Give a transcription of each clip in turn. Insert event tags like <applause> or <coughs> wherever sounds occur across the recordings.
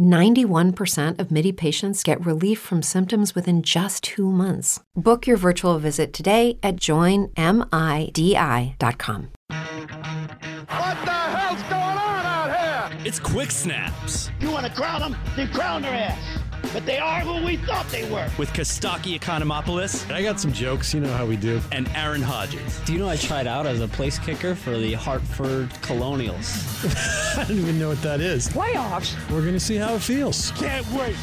91% of MIDI patients get relief from symptoms within just two months. Book your virtual visit today at joinmidi.com. What the hell's going on out here? It's Quick Snaps You want to crown them? Then crown their ass. But they are who we thought they were. with Kostaki Economopoulos I got some jokes, you know how we do. and Aaron Hodges. Do you know I tried out as a place kicker for the Hartford Colonials? <laughs> I don't even know what that is. Playoffs? We're going to see how it feels. Can't wait.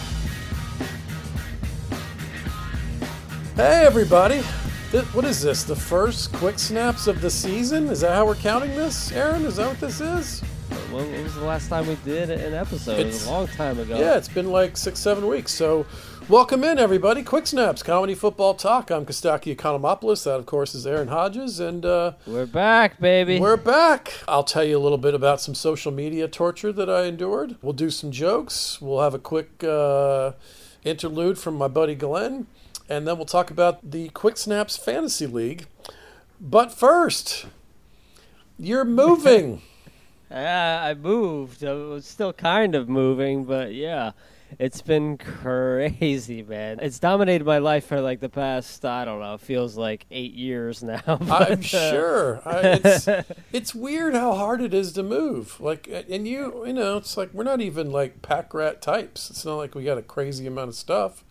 Hey, everybody. Th- What is this? The first quick snaps of the season? Is that how we're counting this, Aaron? Is that what this is? When, when was the last time we did an episode? it was It's- a long time ago. Yeah, it's been like six, seven weeks. So, welcome in, everybody. Quick snaps, comedy football talk. I'm Kostaki Economopoulos. That, of course, is Aaron Hodges. And uh, We're back, baby. We're back. I'll tell you a little bit about some social media torture that I endured. We'll do some jokes. We'll have a quick uh, interlude from my buddy Glenn. And then we'll talk about the Quick Snaps Fantasy League. But first, you're moving. <laughs> Yeah, I moved. I was still kind of moving, but yeah, it's been crazy, man. It's dominated my life for like the past, I don't know, feels like eight years now. <laughs> I'm but, uh, sure. I, it's, <laughs> it's weird how hard it is to move. Like, and you, you know, it's like we're not even like pack rat types. It's not like we got a crazy amount of stuff.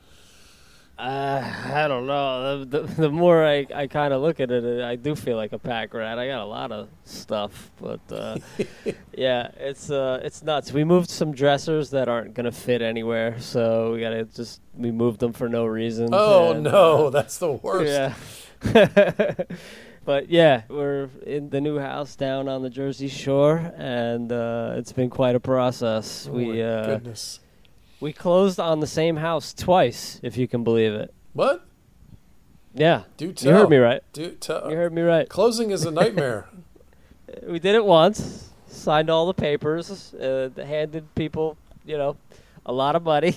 Uh, I don't know. The, the, the more I, I kind of look at it, I do feel like a pack rat. I got a lot of stuff, but uh, <laughs> yeah, it's uh, it's nuts. We moved some dressers that aren't gonna fit anywhere, so we gotta just we moved them for no reason. Oh and, no, uh, that's the worst. yeah. <laughs> but yeah, we're in the new house down on the Jersey Shore, and uh, it's been quite a process. Oh we my uh, goodness. We closed on the same house twice, if you can believe it. What? Yeah, Do you heard me right. Do tell. You heard me right. Closing is a nightmare. <laughs> We did it once, signed all the papers, uh, handed people, you know, a lot of money,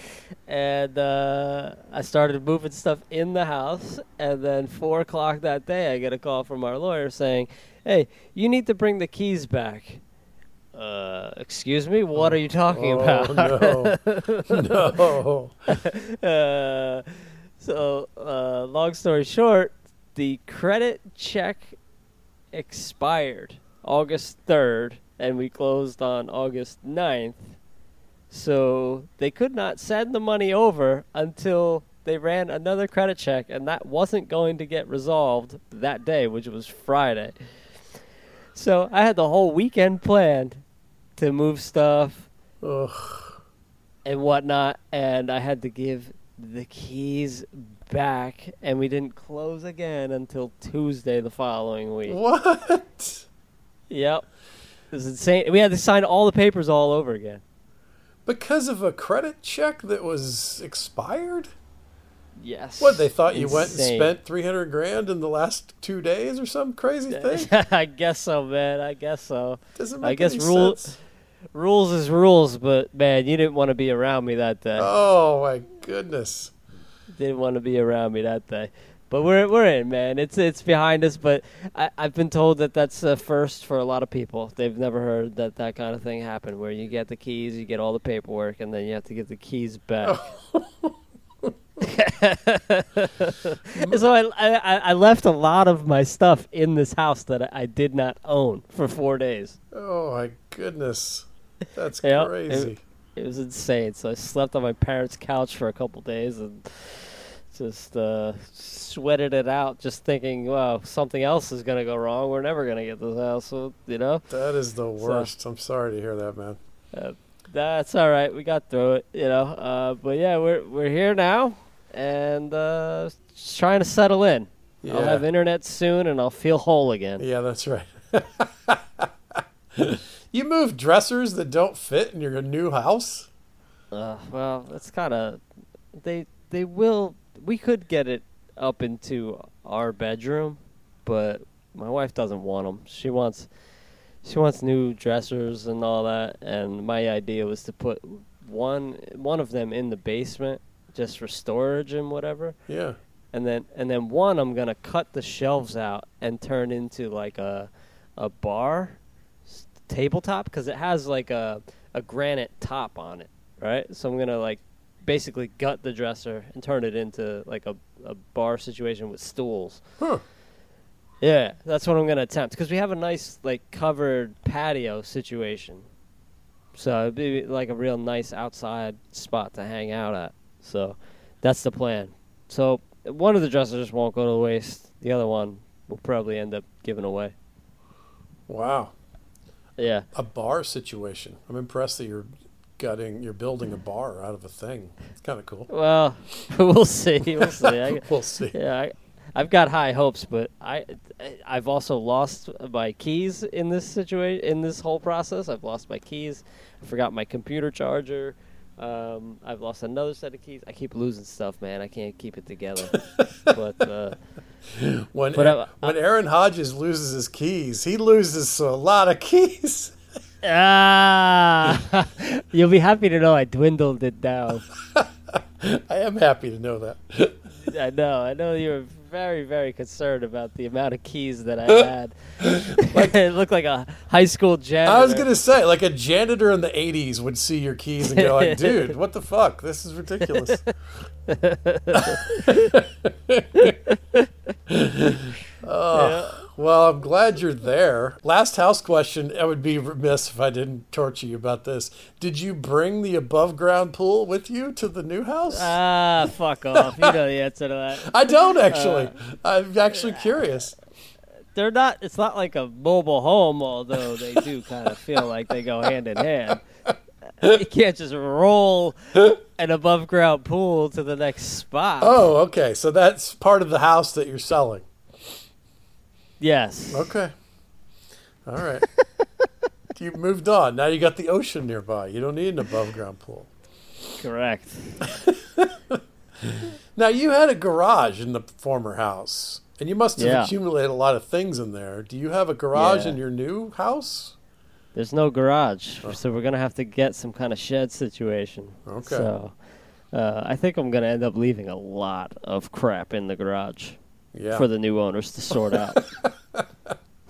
<laughs> and uh, I started moving stuff in the house. And then four o'clock that day, I get a call from our lawyer saying, "Hey, you need to bring the keys back." Uh, excuse me, what are you talking oh about? no, <laughs> no. uh, so, uh, long story short, the credit check expired August 3rd, and we closed on August 9th. So they could not send the money over until they ran another credit check, and that wasn't going to get resolved that day, which was Friday. So I had the whole weekend planned to move stuff Ugh. and whatnot, and I had to give the keys back, and we didn't close again until Tuesday the following week. What? Yep, it was insane. We had to sign all the papers all over again. Because of a credit check that was expired? Yes. What, they thought you went and spent 300 grand in the last two days or some crazy <laughs> thing? I guess so, man. I guess so. Doesn't I make guess any rule- sense. Rules is rules, but man, you didn't want to be around me that day. Oh, my goodness. Didn't want to be around me that day. but we're we're in, man. It's it's behind us, but I, I've been told that that's a first for a lot of people. They've never heard that that kind of thing happened, where you get the keys, you get all the paperwork, and then you have to get the keys back. Oh. <laughs> so I, I I left a lot of my stuff in this house that I, I did not own for four days. Oh my goodness, <laughs> that's Yeah, crazy. It was insane. So I slept on my parents' couch for a couple days and just uh, sweated it out, just thinking, "Wow, something else is gonna go wrong. We're never gonna get this house." So you know, that is the worst. I'm sorry to hear that, man. uh, that's all right. We got through it. You know, uh, but yeah, we're we're here now, and uh, trying to settle in. Yeah, I'll have internet soon, and I'll feel whole again. yeah, that's right. <laughs> you move dressers that don't fit in your new house. Uh, well, that's kind of they they will. We could get it up into our bedroom, but my wife doesn't want them. She wants she wants new dressers and all that. And my idea was to put one one of them in the basement just for storage and whatever. Yeah. And then and then one I'm gonna cut the shelves out and turn into like a a bar tabletop because it has like a a granite top on it, right? So I'm gonna like basically gut the dresser and turn it into like a a bar situation with stools. Huh. Yeah, that's what I'm gonna attempt because we have a nice like covered patio situation. So it'd be like a real nice outside spot to hang out at. So that's the plan. So one of the dressers won't go to waste. The other one will probably end up giving away. Wow. Yeah. A bar situation. I'm impressed that you're gutting, you're building a bar out of a thing. It's kind of cool. Well, <laughs> we'll see. We'll see. I, <laughs> We'll see. yeah, I, I've got high hopes, but I, I've also lost my keys in this situation. In this whole process, I've lost my keys. I forgot my computer charger. Um, I've lost another set of keys. I keep losing stuff, man. I can't keep it together. <laughs> but uh, When But I- when Aaron Hodges loses his keys, he loses a lot of keys. <laughs> ah, <laughs> you'll be happy to know I dwindled it down. I am happy to know that. I know. I know you were very, very concerned about the amount of keys that I <laughs> had. <laughs> it looked like a high school janitor. I was gonna say, like a janitor in the '80s would see your keys and go, like, "Dude, what the fuck? This is ridiculous." <laughs> oh, well, I'm glad you're there. Last house question. I would be remiss if I didn't torture you about this. Did you bring the above ground pool with you to the new house? Ah, fuck off. You know the answer to that. <laughs> I don't actually. I'm actually curious. They're not. It's not like a mobile home, although they do kind of feel like they go hand in hand. You can't just roll an above ground pool to the next spot. Oh, okay. So that's part of the house that you're selling. Yes. Okay. All right. <laughs> you moved on. Now you got the ocean nearby. You don't need an above ground pool. Correct. <laughs> Now you had a garage in the former house, and you must have Yeah. accumulated a lot of things in there. Do you have a garage Yeah. in your new house? There's no garage, so we're gonna have to get some kind of shed situation. Okay. So, uh, I think I'm gonna end up leaving a lot of crap in the garage Yeah. for the new owners to sort out.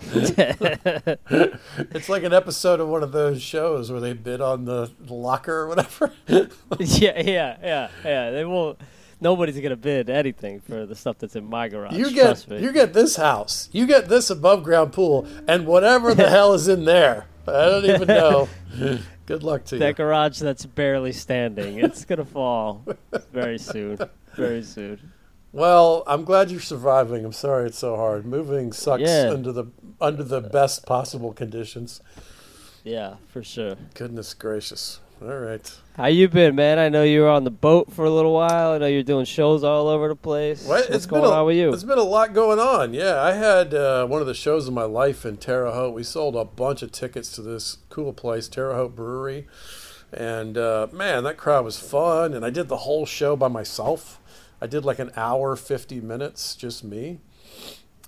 <laughs> it's like an episode of one of those shows where they bid on the locker or whatever. <laughs> yeah, yeah, yeah, yeah. They won't. Nobody's gonna bid anything for the stuff that's in my garage. you get you get this house. You get this above ground pool, and whatever the <laughs> hell is in there. I don't even know. Good luck to you. that garage that's barely standing. It's gonna fall very soon. Very soon. Well, I'm glad you're surviving. I'm sorry it's so hard. Moving sucks Yeah. under the under the best possible conditions. Yeah, for sure. Goodness gracious. All right. How you been, man? I know you were on the boat for a little while. I know you're doing shows all over the place. What? What's been going a, on with you? It's been a lot going on. Yeah, I had uh, one of the shows of my life in Terre Haute. We sold a bunch of tickets to this cool place, Terre Haute Brewery, and uh, man, that crowd was fun. And I did the whole show by myself. I did like an hour, fifty minutes, just me,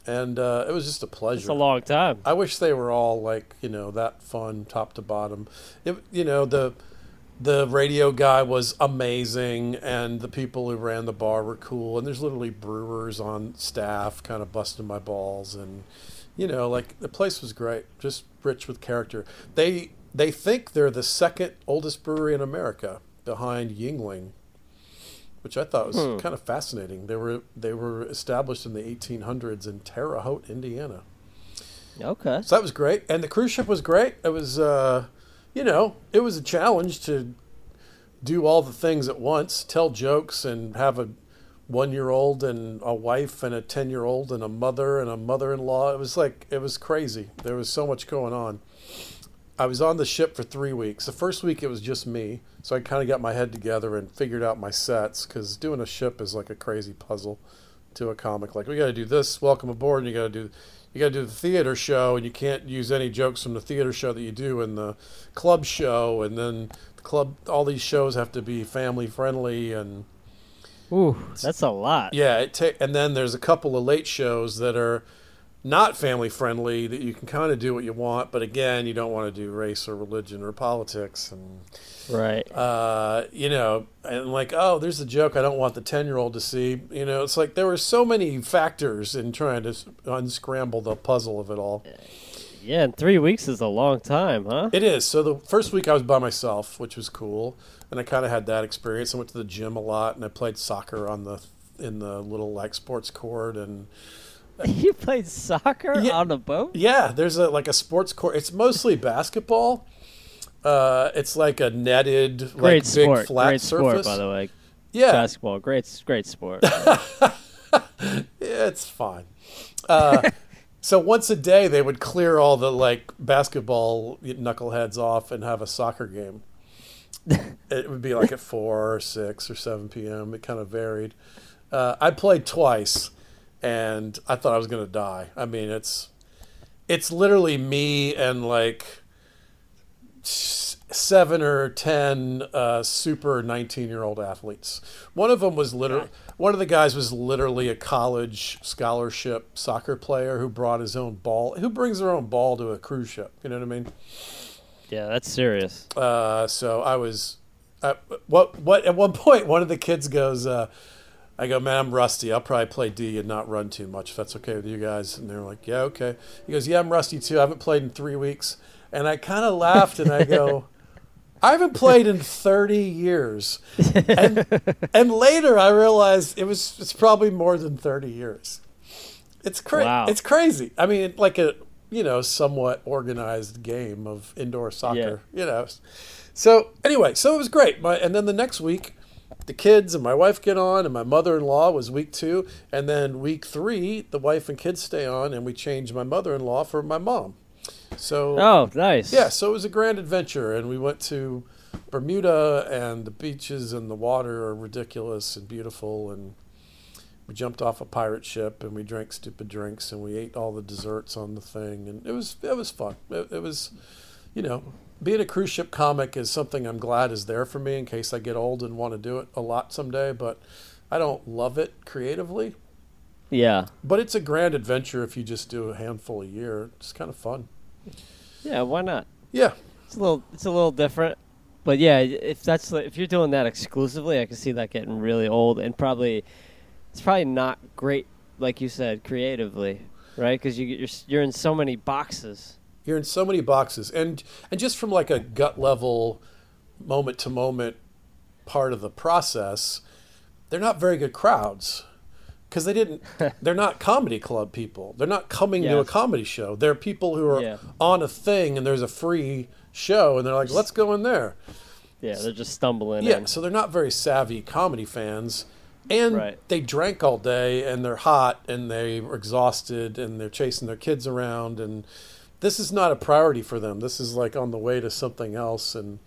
and uh, it was just a pleasure. It's a long time. I wish they were all like you know that fun top to bottom. It, you know the the radio guy was amazing, and the people who ran the bar were cool. And there's literally brewers on staff, kind of busting my balls, and you know, like the place was great, just rich with character. They they think they're the second oldest brewery in America, behind Yuengling, which I thought was Hmm. kind of fascinating. They were they were established in the 1800s in Terre Haute, Indiana. Okay. So that was great, and the cruise ship was great. It was, uh, you know, it was a challenge to do all the things at once, tell jokes, and have a one-year-old and a wife and a ten-year-old and a mother and a mother-in-law. It was like it was crazy. There was so much going on. I was on the ship for three weeks. The first week it was just me, so I kind of got my head together and figured out my sets because doing a ship is like a crazy puzzle to a comic. Like we got to do this, welcome aboard, and you got to do you got to do the theater show, and you can't use any jokes from the theater show that you do in the club show, and then the club all these shows have to be family friendly and Ooh, that's a lot. yeah, it ta- and then there's a couple of late shows that are not family friendly that you can kind of do what you want, but again, you don't want to do race or religion or politics and Right. uh, you know, and like, oh, there's a joke I don't want the 10 year old to see. You know, it's like there were so many factors in trying to unscramble the puzzle of it all. Yeah, and three weeks is a long time, huh? It is. So the first week I was by myself, which was cool. And I kind of had that experience. I went to the gym a lot and I played soccer on the, in the little like sports court and <laughs> you played soccer Yeah. on a boat? Yeah, there's a like a sports court. It's mostly basketball. Uh, it's like a netted, Great like sport. big flat great surface. sport, by the way. yeah, Basketball, great, great sport. <laughs> it's fine. Uh, <laughs> so once a day, they would clear all the like basketball knuckleheads off and have a soccer game. it would be like at four or six or seven p.m. It kind of varied. Uh, I played twice, and I thought I was going to die. I mean, it's it's literally me and like seven or ten uh, super 19 year old athletes. One of them was literally one of the guys was literally a college scholarship soccer player who brought his own ball. Who brings their own ball to a cruise ship? You know what I mean? yeah, that's serious. Uh, so I was, uh, what what at one <laughs> point one of the kids goes, uh, I go, man, I'm rusty. I'll probably play D and not run too much if that's okay with you guys. And they're like, yeah, okay. He goes, yeah, I'm rusty too. I haven't played in three weeks. And I kind of laughed and I go, <laughs> I haven't played in 30 years. And, <laughs> and later I realized it was it's probably more than 30 years. It's crazy. Wow. It's crazy. I mean, like a you know somewhat organized game of indoor soccer. You know. So anyway, so it was great. My, and then the next week, the kids and my wife get on, and my mother-in-law was week two, and then week three, the wife and kids stay on, and we change my mother-in-law for my mom. So Oh, nice. yeah, so it was a grand adventure, and we went to Bermuda, and the beaches and the water are ridiculous and beautiful, and we jumped off a pirate ship, and we drank stupid drinks, and we ate all the desserts on the thing, and it was it was fun. It, it was, you know, being a cruise ship comic is something I'm glad is there for me in case I get old and want to do it a lot someday, but I don't love it creatively. Yeah. But it's a grand adventure if you just do a handful a year. It's kind of fun. Yeah, why not? Yeah, It's a little it's a little different. But yeah, if that's if you're doing that exclusively, I can see that getting really old and probably it's probably not great like you said creatively, right? Cuz you you're you're in so many boxes. You're in so many boxes, and and just from like a gut level, moment to moment part of the process, they're not very good crowds because they didn't. <laughs> they're not comedy club people. They're not coming to a comedy show. They're people who are Yeah. on a thing, and there's a free show, and they're like, let's go in there. Yeah, they're just stumbling Yeah, in. so they're not very savvy comedy fans. And Right. they drank all day and they're hot and they're exhausted and they're chasing their kids around and this is not a priority for them. This is like on the way to something else and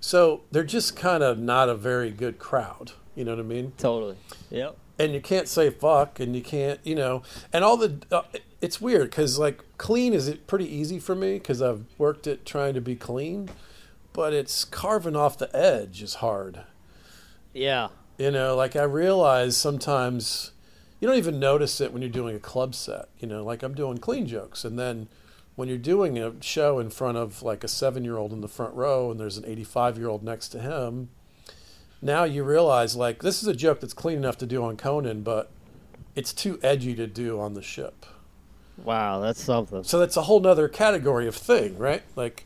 so they're just kind of not a very good crowd. You know what I mean? Totally. Yep. and you can't say fuck and you can't you know and all the uh, it's weird because like clean is pretty easy for me because i've worked at trying to be clean but it's carving off the edge is hard Yeah. you know like i realize sometimes you don't even notice it when you're doing a club set you know like i'm doing clean jokes and then when you're doing a show in front of like a seven year old in the front row and there's an 85 year old next to him, now you realize like this is a joke that's clean enough to do on Conan, but it's too edgy to do on the ship. Wow, that's something. So that's a whole nother category of thing, right? Like,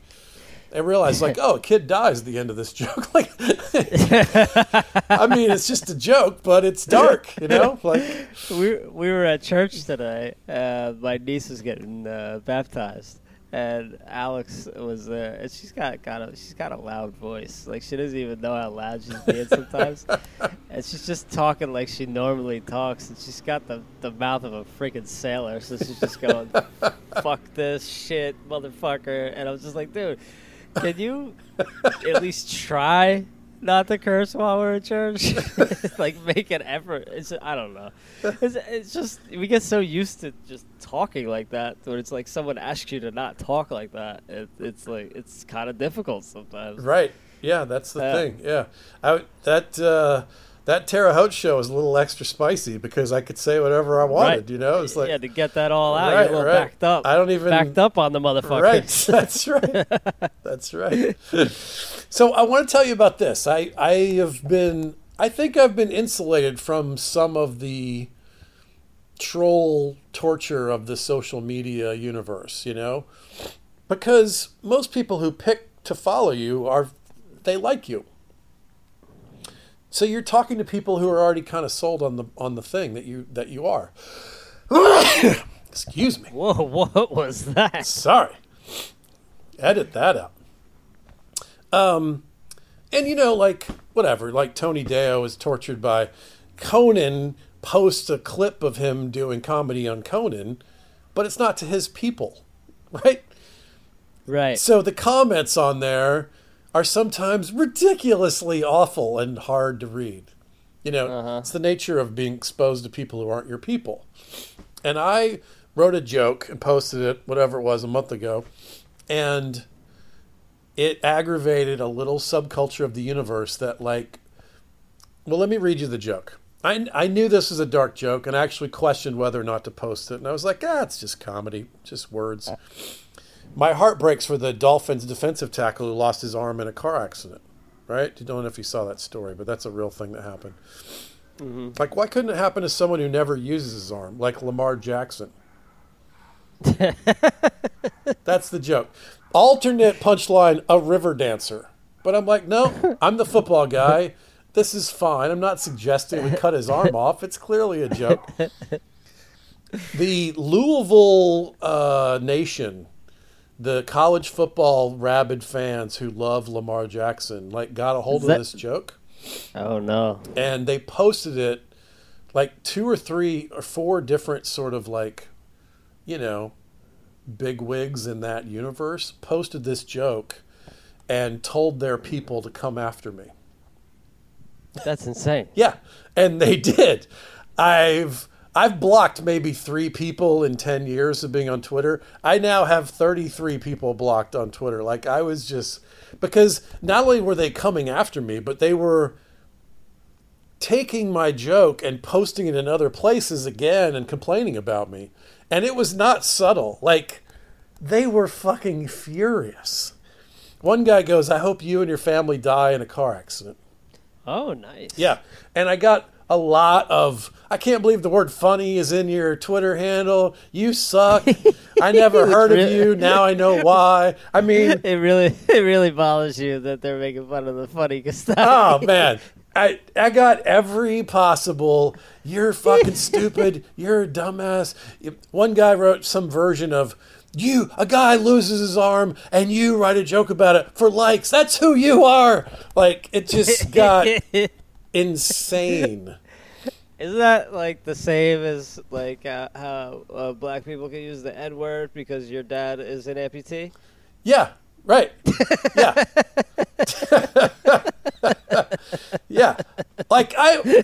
I realized, like, oh, a kid dies at the end of this joke. <laughs> like, I mean, it's just a joke, but it's dark, you know. Like, we we were at church today. Uh, my niece is getting uh, baptized, and Alex was there, and she's got got a she's got a loud voice. Like she doesn't even know how loud she's being sometimes, <laughs> and she's just talking like she normally talks, and she's got the the mouth of a freaking sailor. So she's just going, "Fuck this shit, motherfucker," and I was just like, dude. Can you at least try not to curse while we're in church? <laughs> <laughs> like make an effort. It's I don't know. It's, it's just we get so used to just talking like that, where it's like someone asks you to not talk like that. It, it's like it's kind of difficult sometimes. right? Yeah, that's the Yeah. thing. Yeah, I that uh, that Terre Haute show is a little extra spicy because I could say whatever I wanted. Right. You know, it's like yeah, to get that all out, Right, you're a little right. backed up. I don't even- backed up on the motherfucker. Right. <laughs> That's right. <laughs> That's right. so I want to tell you about this. I, I have been I think I've been insulated from some of the troll torture of the social media universe, you know? Because most people who pick to follow you are they like you. So you're talking to people who are already kind of sold on the on the thing that you that you are. <coughs> Excuse me. Whoa, what was that? Sorry. Edit that out. Um, and you know, like whatever, like Tony Deyo is tortured by Conan posts a clip of him doing comedy on Conan, but it's not to his people, <laughs> right? Right. So the comments on there are sometimes ridiculously awful and hard to read. You know, it's the nature of being exposed to people who aren't your people. And I wrote a joke and posted it, whatever it was, a month ago, and it aggravated a little subculture of the universe that, like, well, let me read you the joke. I, I knew this was a dark joke and I actually questioned whether or not to post it. And I was like, ah, it's just comedy, just words. My heart breaks for the Dolphins defensive tackle who lost his arm in a car accident. Right? You don't know if you saw that story, but that's a real thing that happened. Like, why couldn't it happen to someone who never uses his arm, like Lamar Jackson? <laughs> that's the joke. Alternate punchline: a river dancer. But I'm like, no, I'm the football guy. This is fine. I'm not suggesting we cut his arm off. It's clearly a joke. <laughs> The Louisville uh, Nation, the college football rabid fans who love Lamar Jackson, like got a hold that- of this joke oh no. and they posted it like two or three or four different sort of like, you know, big wigs in that universe posted this joke and told their people to come after me. That's insane. Yeah, and they <laughs> did. I've I've blocked maybe 3 people in 10 years of being on Twitter. I now have 33 people blocked on Twitter. Like I was just because not only were they coming after me, but they were taking my joke and posting it in other places again and complaining about me. And it was not subtle. Like they were fucking furious. One guy goes, "I hope you and your family die in a car accident." Oh, nice. Yeah. And I got a lot of I can't believe the word funny is in your Twitter handle. You suck. I never <laughs> heard of you. Now I know <laughs> why. I mean, <laughs> It really, it really bothers you that they're making fun of the funny stuff. oh man. I I got every possible you're fucking stupid, you're a dumbass. One guy wrote some version of you a guy loses his arm and you write a joke about it for likes. That's who you are. Like it just got insane. Isn't that like the same as like uh, how uh, black people can use the N word because your dad is an amputee? Yeah, right. Yeah. <laughs> yeah. Like I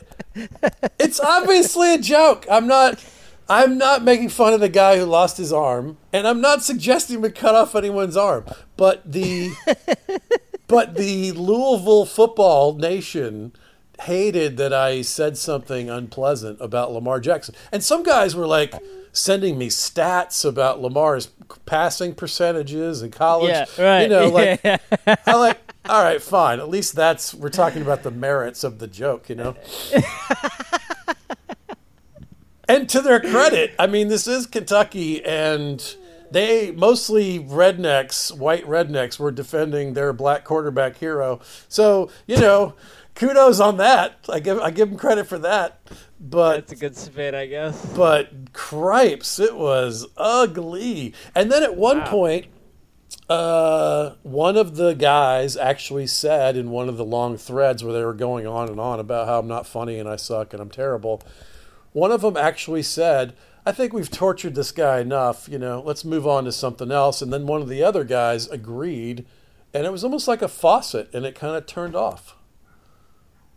It's obviously a joke. I'm not I'm not making fun of the guy who lost his arm, and I'm not suggesting we cut off anyone's arm. But the <laughs> but the Louisville football nation hated that I said something unpleasant about Lamar Jackson. And some guys were like sending me stats about Lamar's passing percentages in college. Yeah, right. You know, <laughs> like Yeah. I like. All right, fine. At least that's we're talking about the merits of the joke, you know. <laughs> and to their credit, I mean, this is Kentucky, and they mostly rednecks, white rednecks, were defending their black quarterback hero. So you know, kudos on that. I give I give them credit for that. But it's a good spin, I guess. but cripes, it was ugly. And then at one point, uh, one of the guys actually said in one of the long threads where they were going on and on about how I'm not funny and I suck and I'm terrible. One of them actually said, I think we've tortured this guy enough, you know, let's move on to something else. And then one of the other guys agreed, and it was almost like a faucet and it kind of turned off.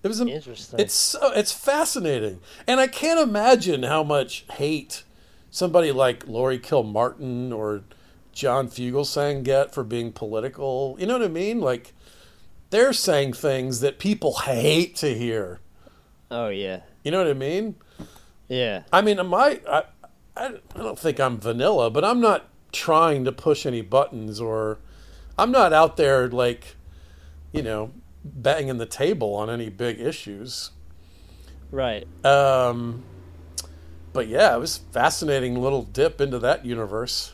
It was Interesting. It's so, it's fascinating, and I can't imagine how much hate somebody like Laurie Kilmartin or John Fugelsang get for being political. You know what I mean? Like they're saying things that people hate to hear. Oh yeah, You know what I mean? yeah. I mean, am I, I, I I don't think I'm vanilla, but I'm not trying to push any buttons or I'm not out there like, you know, banging the table on any big issues. Right. Um, but yeah, it was fascinating little dip into that universe.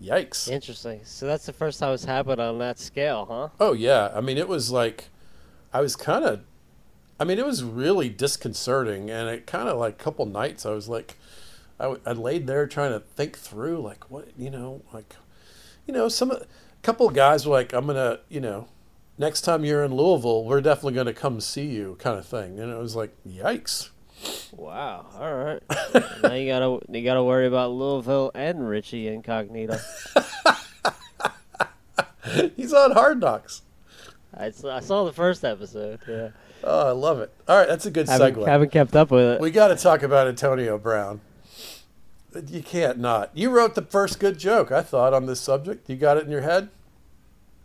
Yikes. Interesting. So that's the first time it's happened on that scale, huh? Oh yeah, I mean it was like I was kind of I mean it was really disconcerting and it kind of like a couple nights I was like I, I laid there trying to think through like what you know like you know some a couple guys were like I'm going to, you know, next time you're in Louisville, we're definitely going to come see you kind of thing. And it was like yikes. Wow. All right. <laughs> now you gotta you gotta worry about Louisville and Richie Incognito. <laughs> He's on Hard Knocks. I saw, I saw the first episode. Yeah. Oh, I love it. All right, that's a good Haven't, segue. haven't kept up with it. We got to talk about Antonio Brown. You can't not. You wrote the first good joke, I thought, on this subject. You got it in your head?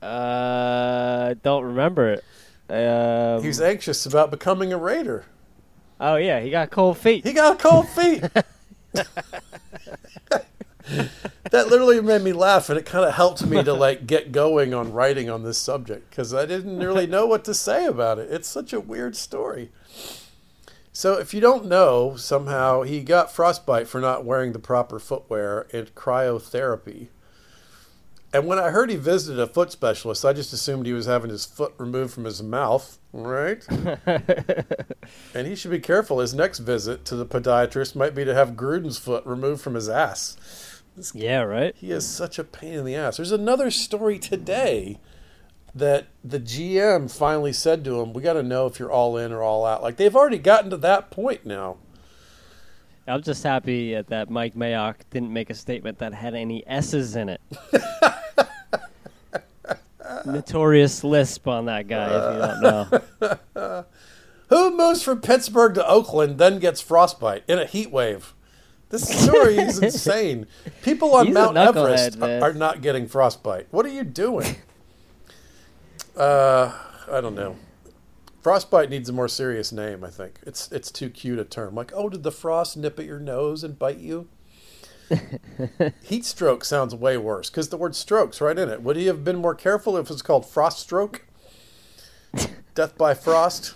Uh, don't remember it. Um, He was anxious about becoming a Raider. oh yeah, he got cold feet. He got cold feet. <laughs> that literally made me laugh, and it kind of helped me to like get going on writing on this subject because I didn't really know what to say about it. It's such a weird story. So, if you don't know, somehow he got frostbite for not wearing the proper footwear and cryotherapy. And when I heard he visited a foot specialist, I just assumed he was having his foot removed from his mouth, right? <laughs> and he should be careful. His next visit to the podiatrist might be to have Gruden's foot removed from his ass. yeah, right. He is such a pain in the ass. There's another story today that the GM finally said to him, "We got to know if you're all in or all out." Like they've already gotten to that point now. I'm just happy that Mike Mayock didn't make a statement that had any S's in it. <laughs> Notorious lisp on that guy, if you don't know. <laughs> Who moves from Pittsburgh to Oakland then gets frostbite in a heat wave? This story is <laughs> insane. People on He's Mount Everest man. are are not getting frostbite. What are you doing? <laughs> uh, I don't know. Frostbite needs a more serious name. I think it's it's too cute a term. Like, oh, did the frost nip at your nose and bite you? Heat stroke sounds way worse because the word "stroke's right in it. Would he have been more careful if it was called frost stroke? <laughs> Death by frost.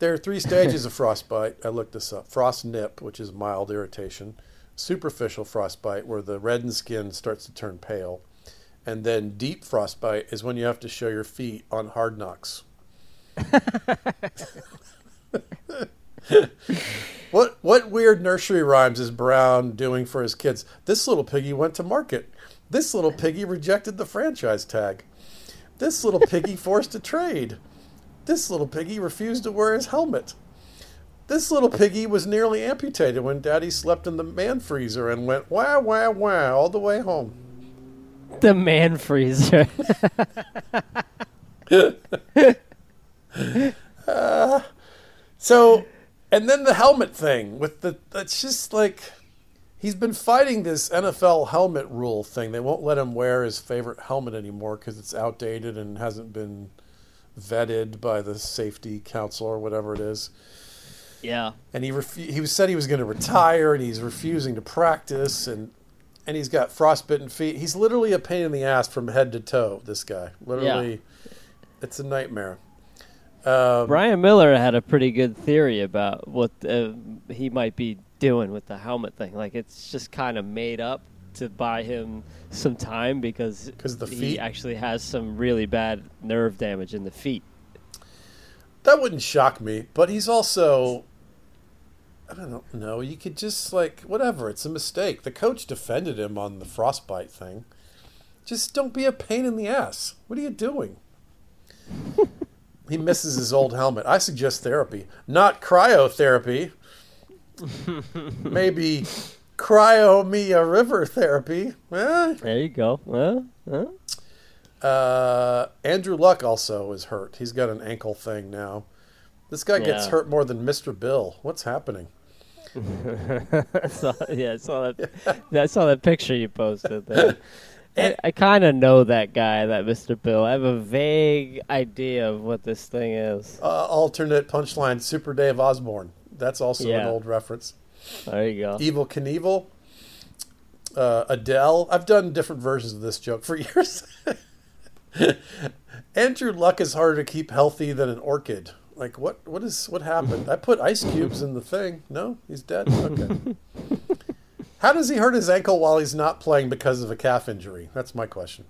There are three stages of frostbite. I looked this up. Frost nip, which is mild irritation. Superficial frostbite, where the reddened skin starts to turn pale. And then deep frostbite is when you have to show your feet on hard knocks. <laughs> <laughs> what what weird nursery rhymes is Brown doing for his kids? This little piggy went to market. This little piggy rejected the franchise tag. This little piggy <laughs> forced a trade. This little piggy refused to wear his helmet. This little piggy was nearly amputated when Daddy slept in the man freezer and went wah wah wah all the way home. The man freezer. <laughs> <laughs> Uh, so, and then the helmet thing with the that's just like he's been fighting this NFL helmet rule thing. They won't let him wear his favorite helmet anymore because it's outdated and hasn't been vetted by the safety council or whatever it is. Yeah. and he refu- he was said he was going to retire, and he's refusing to practice, and and he's got frostbitten feet. He's literally a pain in the ass from head to toe. This guy, literally, it's a nightmare. Um, Brian Miller had a pretty good theory about what uh, he might be doing with the helmet thing. Like it's just kind of made up to buy him some time because the he feet? actually has some really bad nerve damage in the feet. That wouldn't shock me, but he's also I don't know, you could just like whatever, it's a mistake. The coach defended him on the frostbite thing. Just don't be a pain in the ass. What are you doing? <laughs> he misses his old helmet. I suggest therapy, not cryotherapy. Maybe cryo me a river therapy. Eh, There you go. Well, uh, Andrew Luck also is hurt. He's got an ankle thing now. This guy gets hurt more than Mr. Bill. What's happening? <laughs> I saw, yeah, I saw that. I saw that picture you posted there. <laughs> I, I kind of know that guy, that Mr. Bill. I have a vague idea of what this thing is. Uh, alternate punchline: Super Dave Osborne. That's also an old reference. There you go. Evel Knievel. Uh, Adele. I've done different versions of this joke for <laughs> years. Andrew Luck is harder to keep healthy than an orchid. Like what? What is what happened? I put ice cubes in the thing. No, he's dead. Okay. <laughs> How does he hurt his ankle while he's not playing because of a calf injury? That's my question.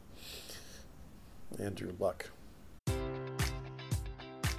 Andrew Luck.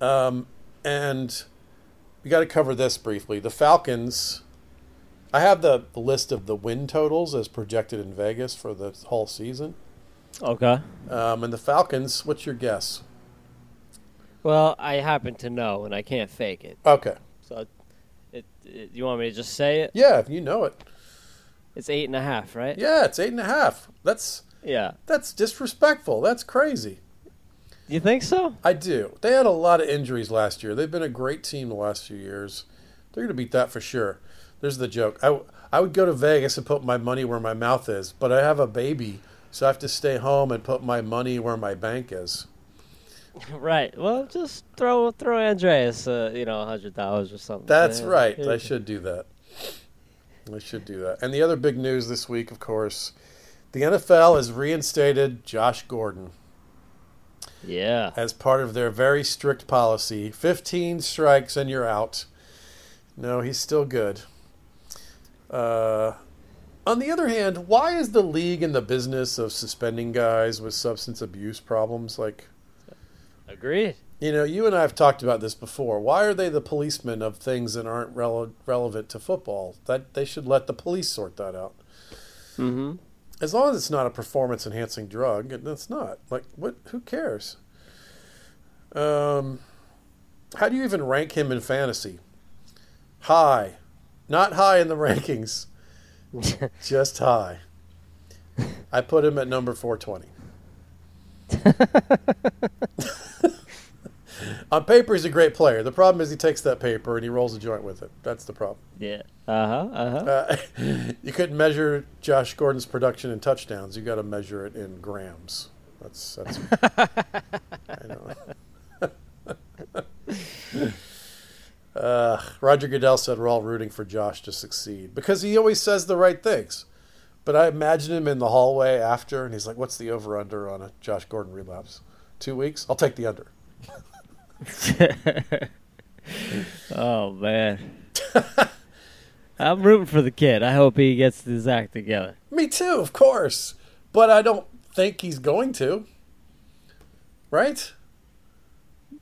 Um, and we got to cover this briefly. The Falcons. I have the, list of the win totals as projected in Vegas for the whole season. Okay. Um, and the Falcons, what's your guess? Well, I happen to know, and I can't fake it. Okay. So, it, it, you want me to just say it? Yeah, you know it. It's eight and a half, right? Yeah, it's eight and a half. That's Yeah. that's disrespectful. That's crazy. You think so? I do. They had a lot of injuries last year. They've been a great team the last few years. They're going to beat that for sure. There's the joke. I, I would go to Vegas and put my money where my mouth is, but I have a baby, so I have to stay home and put my money where my bank is. <laughs> Right. Well, just throw throw Andreas, uh, you know, a hundred dollars or something. That's Yeah. right. I should do that. I should do that. And the other big news this week, of course, the NFL has reinstated Josh Gordon go. Yeah. as part of their very strict policy 15 strikes and you're out. No, he's still good. Uh, on the other hand, why is the league in the business of suspending guys with substance abuse problems? Like, Agreed. you know, you and I have talked about this before. Why are they the policemen of things that aren't rele- relevant to football? That they should let the police sort that out. Mm-hmm. As long as it's not a performance enhancing drug, and it's not. Like, what? Who cares? Um, how do you even rank him in fantasy? High, not high in the <laughs> rankings, <laughs> just high. I put him at number four twenty. <laughs> On <laughs> paper, he's a great player. The problem is he takes that paper and he rolls a joint with it. That's the problem. Yeah. Uh huh. Uh huh. Uh, you couldn't measure Josh Gordon's production in touchdowns. You got to measure it in grams. That's that's. <laughs> I know. <laughs> uh, Roger Goodell said we're all rooting for Josh to succeed because he always says the right things. But I imagine him in the hallway after, and he's like, "What's the over under on a Josh Gordon relapse? Two weeks? I'll take the under." <laughs> oh man. I'm rooting for the kid. I hope he gets his act together. Me too, of course. But I don't think he's going to. Right?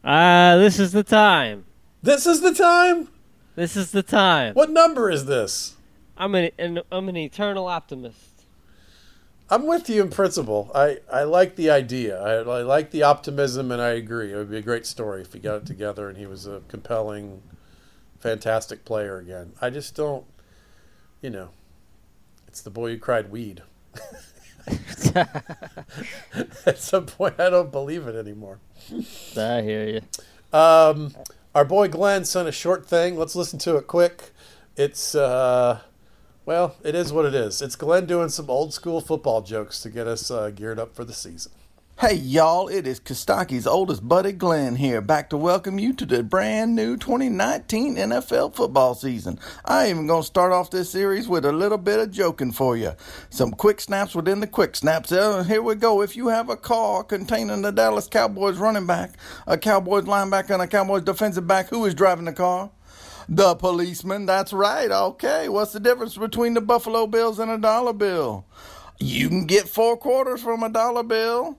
Ah, this is the time. This is the time? This is the time. What number is this? I'm an, an I'm an eternal optimist. I'm with you in principle. I, I like the idea. I, I like the optimism, and I agree. It would be a great story if he got it together and he was a compelling, fantastic player again. I just don't, you know, it's the boy who cried weed. <laughs> At some point, I don't believe it anymore. I hear you. Um, our boy Glenn sent a short thing. Let's listen to it quick. It's uh, well, it is what it is. It's Glenn doing some old school football jokes to get us uh, geared up for the season. Hey y'all, it is Kostaki's oldest buddy Glenn here, back to welcome you to the brand new 2019 NFL football season. I am even going to start off this series with a little bit of joking for you. Some quick snaps within the quick snaps. Uh, here we go. If you have a car containing the Dallas Cowboys running back, a Cowboys linebacker, and a Cowboys defensive back, who is driving the car? The policeman. That's right. Okay. What's the difference between the Buffalo Bills and a dollar bill? You can get four quarters from a dollar bill.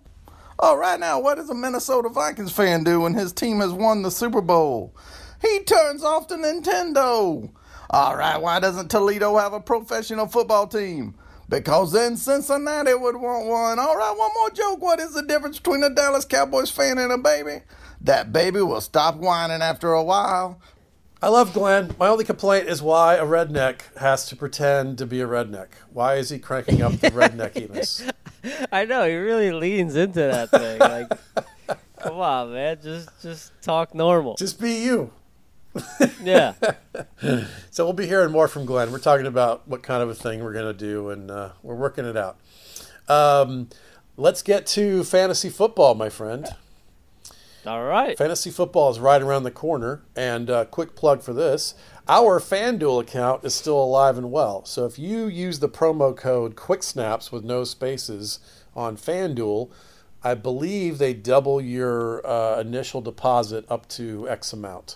Oh, right now, what does a Minnesota Vikings fan do when his team has won the Super Bowl? He turns off the Nintendo. All right, why doesn't Toledo have a professional football team? Because then Cincinnati would want one. All right, one more joke. What is the difference between a Dallas Cowboys fan and a baby? That baby will stop whining after a while. I love Glenn. My only complaint is why a redneck has to pretend to be a redneck. Why is he cranking up the redneckiness? <laughs> I know he really leans into that thing. Like, <laughs> come on, man, just just talk normal. Just be you. <laughs> yeah. so we'll be hearing more from Glenn. We're talking about what kind of a thing we're going to do, and uh, we're working it out. Um, let's get to fantasy football, my friend. All right. Fantasy football is right around the corner, and uh, quick plug for this: our FanDuel account is still alive and well. So if you use the promo code QuickSnaps with no spaces on FanDuel, I believe they double your uh, initial deposit up to X amount.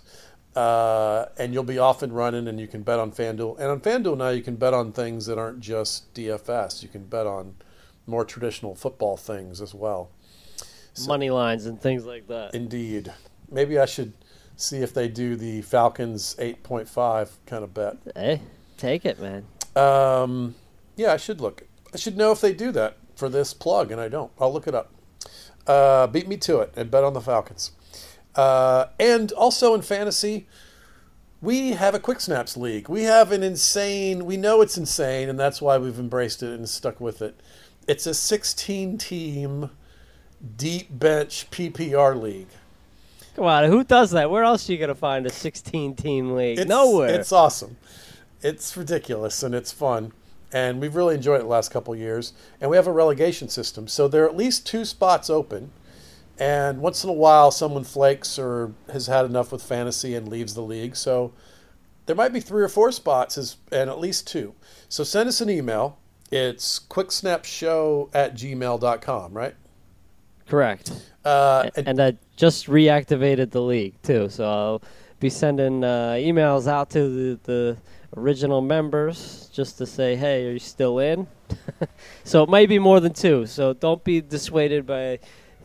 Uh, and you'll be off and running, and you can bet on FanDuel. And on FanDuel now, you can bet on things that aren't just DFS. You can bet on more traditional football things as well. So, Money lines and things like that. Indeed. Maybe I should see if they do the Falcons 8.5 kind of bet. Hey, take it, man. Um, yeah, I should look. I should know if they do that for this plug, and I don't. I'll look it up. Uh, beat me to it and bet on the Falcons. Uh, and also in fantasy, we have a Quick Snaps League. We have an insane, we know it's insane, and that's why we've embraced it and stuck with it. It's a 16 team deep bench PPR league. Come on, who does that? Where else are you going to find a 16 team league? It's, Nowhere. It's awesome. It's ridiculous and it's fun. And we've really enjoyed it the last couple years. And we have a relegation system. So there are at least two spots open. And once in a while, someone flakes or has had enough with fantasy and leaves the league. So there might be three or four spots and at least two. So send us an email. It's quicksnapshow at gmail.com, right? Correct. Uh, and, and, I just reactivated the league too, so I'll be sending uh, emails out to the, the, original members just to say, "Hey, are you still in?" <laughs> so it might be more than two. So don't be dissuaded by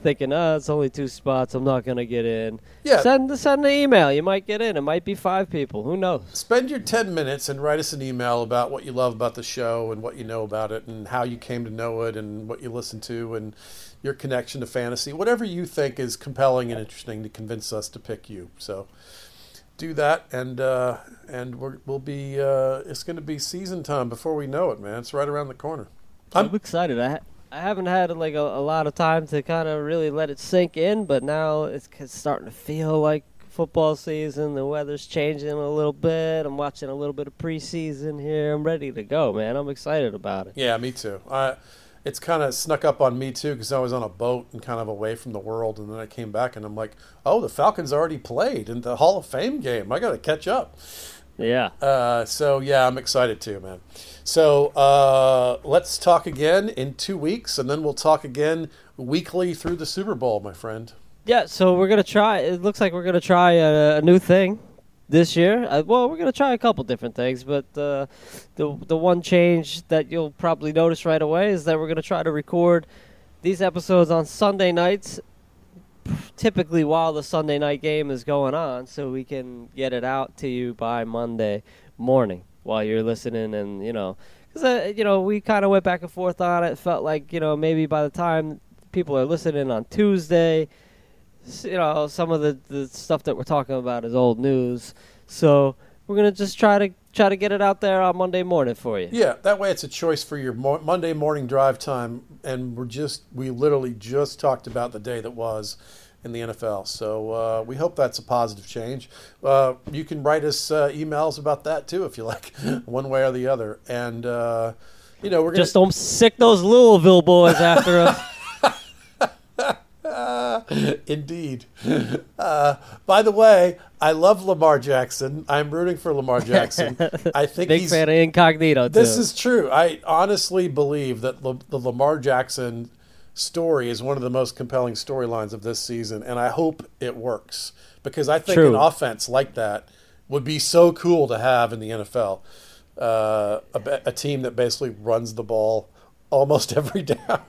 thinking, "Oh, it's only two spots. I'm not going to get in." Yeah. Send send an email. You might get in. It might be five people. Who knows? Spend your ten minutes and write us an email about what you love about the show and what you know about it and how you came to know it and what you listen to and your connection to fantasy, whatever you think is compelling and interesting to convince us to pick you. So do that, and uh, and we will be. Uh, it's going to be season time before we know it, man. It's right around the corner. I'm, I'm excited. I ha- I haven't had like a, a lot of time to kind of really let it sink in, but now it's starting to feel like football season. The weather's changing a little bit. I'm watching a little bit of preseason here. I'm ready to go, man. I'm excited about it. Yeah, me too. I it's kind of snuck up on me too because I was on a boat and kind of away from the world, and then I came back and I'm like, oh, the Falcons already played in the Hall of Fame game. I got to catch up. Yeah. Uh, so yeah, I'm excited too, man. So uh, let's talk again in two weeks, and then we'll talk again weekly through the Super Bowl, my friend. Yeah. So we're gonna try. It looks like we're gonna try a, a new thing this year. Uh, well, we're gonna try a couple different things, but uh, the the one change that you'll probably notice right away is that we're gonna try to record these episodes on Sunday nights, typically while the Sunday night game is going on, so we can get it out to you by Monday morning while you're listening, and you know, because uh, you know we kind of went back and forth on it. Felt like you know maybe by the time people are listening on Tuesday you know, some of the, the stuff that we're talking about is old news. So we're gonna just try to try to get it out there on Monday morning for you. Yeah, that way it's a choice for your mo- Monday morning drive time, and we're just we literally just talked about the day that was in the NFL. So uh, we hope that's a positive change. Uh, you can write us uh, emails about that too if you like, <laughs> one way or the other. And uh, you know we're gonna just don't sick those Louisville boys after <laughs> us. <laughs> Indeed. Uh, by the way, I love Lamar Jackson. I'm rooting for Lamar Jackson. <laughs> I think big he's, fan of incognito. This too. is true. I honestly believe that the Lamar Jackson story is one of the most compelling storylines of this season, and I hope it works because I think True. an offense like that would be so cool to have in the NFL. Uh, a, a team that basically runs the ball almost <laughs> every down.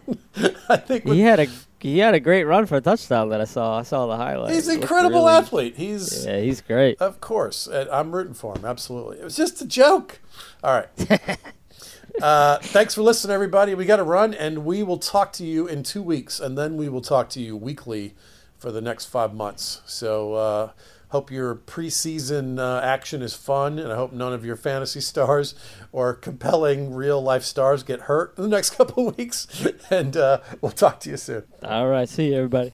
I think he had a he had a great run for a touchdown that I saw. I saw the highlights. He's an incredible really, athlete. He's yeah, he's great. Of course, I'm rooting for him. Absolutely. It was just a joke. All right. <laughs> uh, thanks for listening, everybody. We got to run, and we will talk to you in two weeks, and then we will talk to you weekly for the next five months. So. Uh, Hope your preseason uh, action is fun, and I hope none of your fantasy stars or compelling real life stars get hurt in the next <laughs> couple weeks. And uh, we'll talk to you soon. All right. See you, everybody.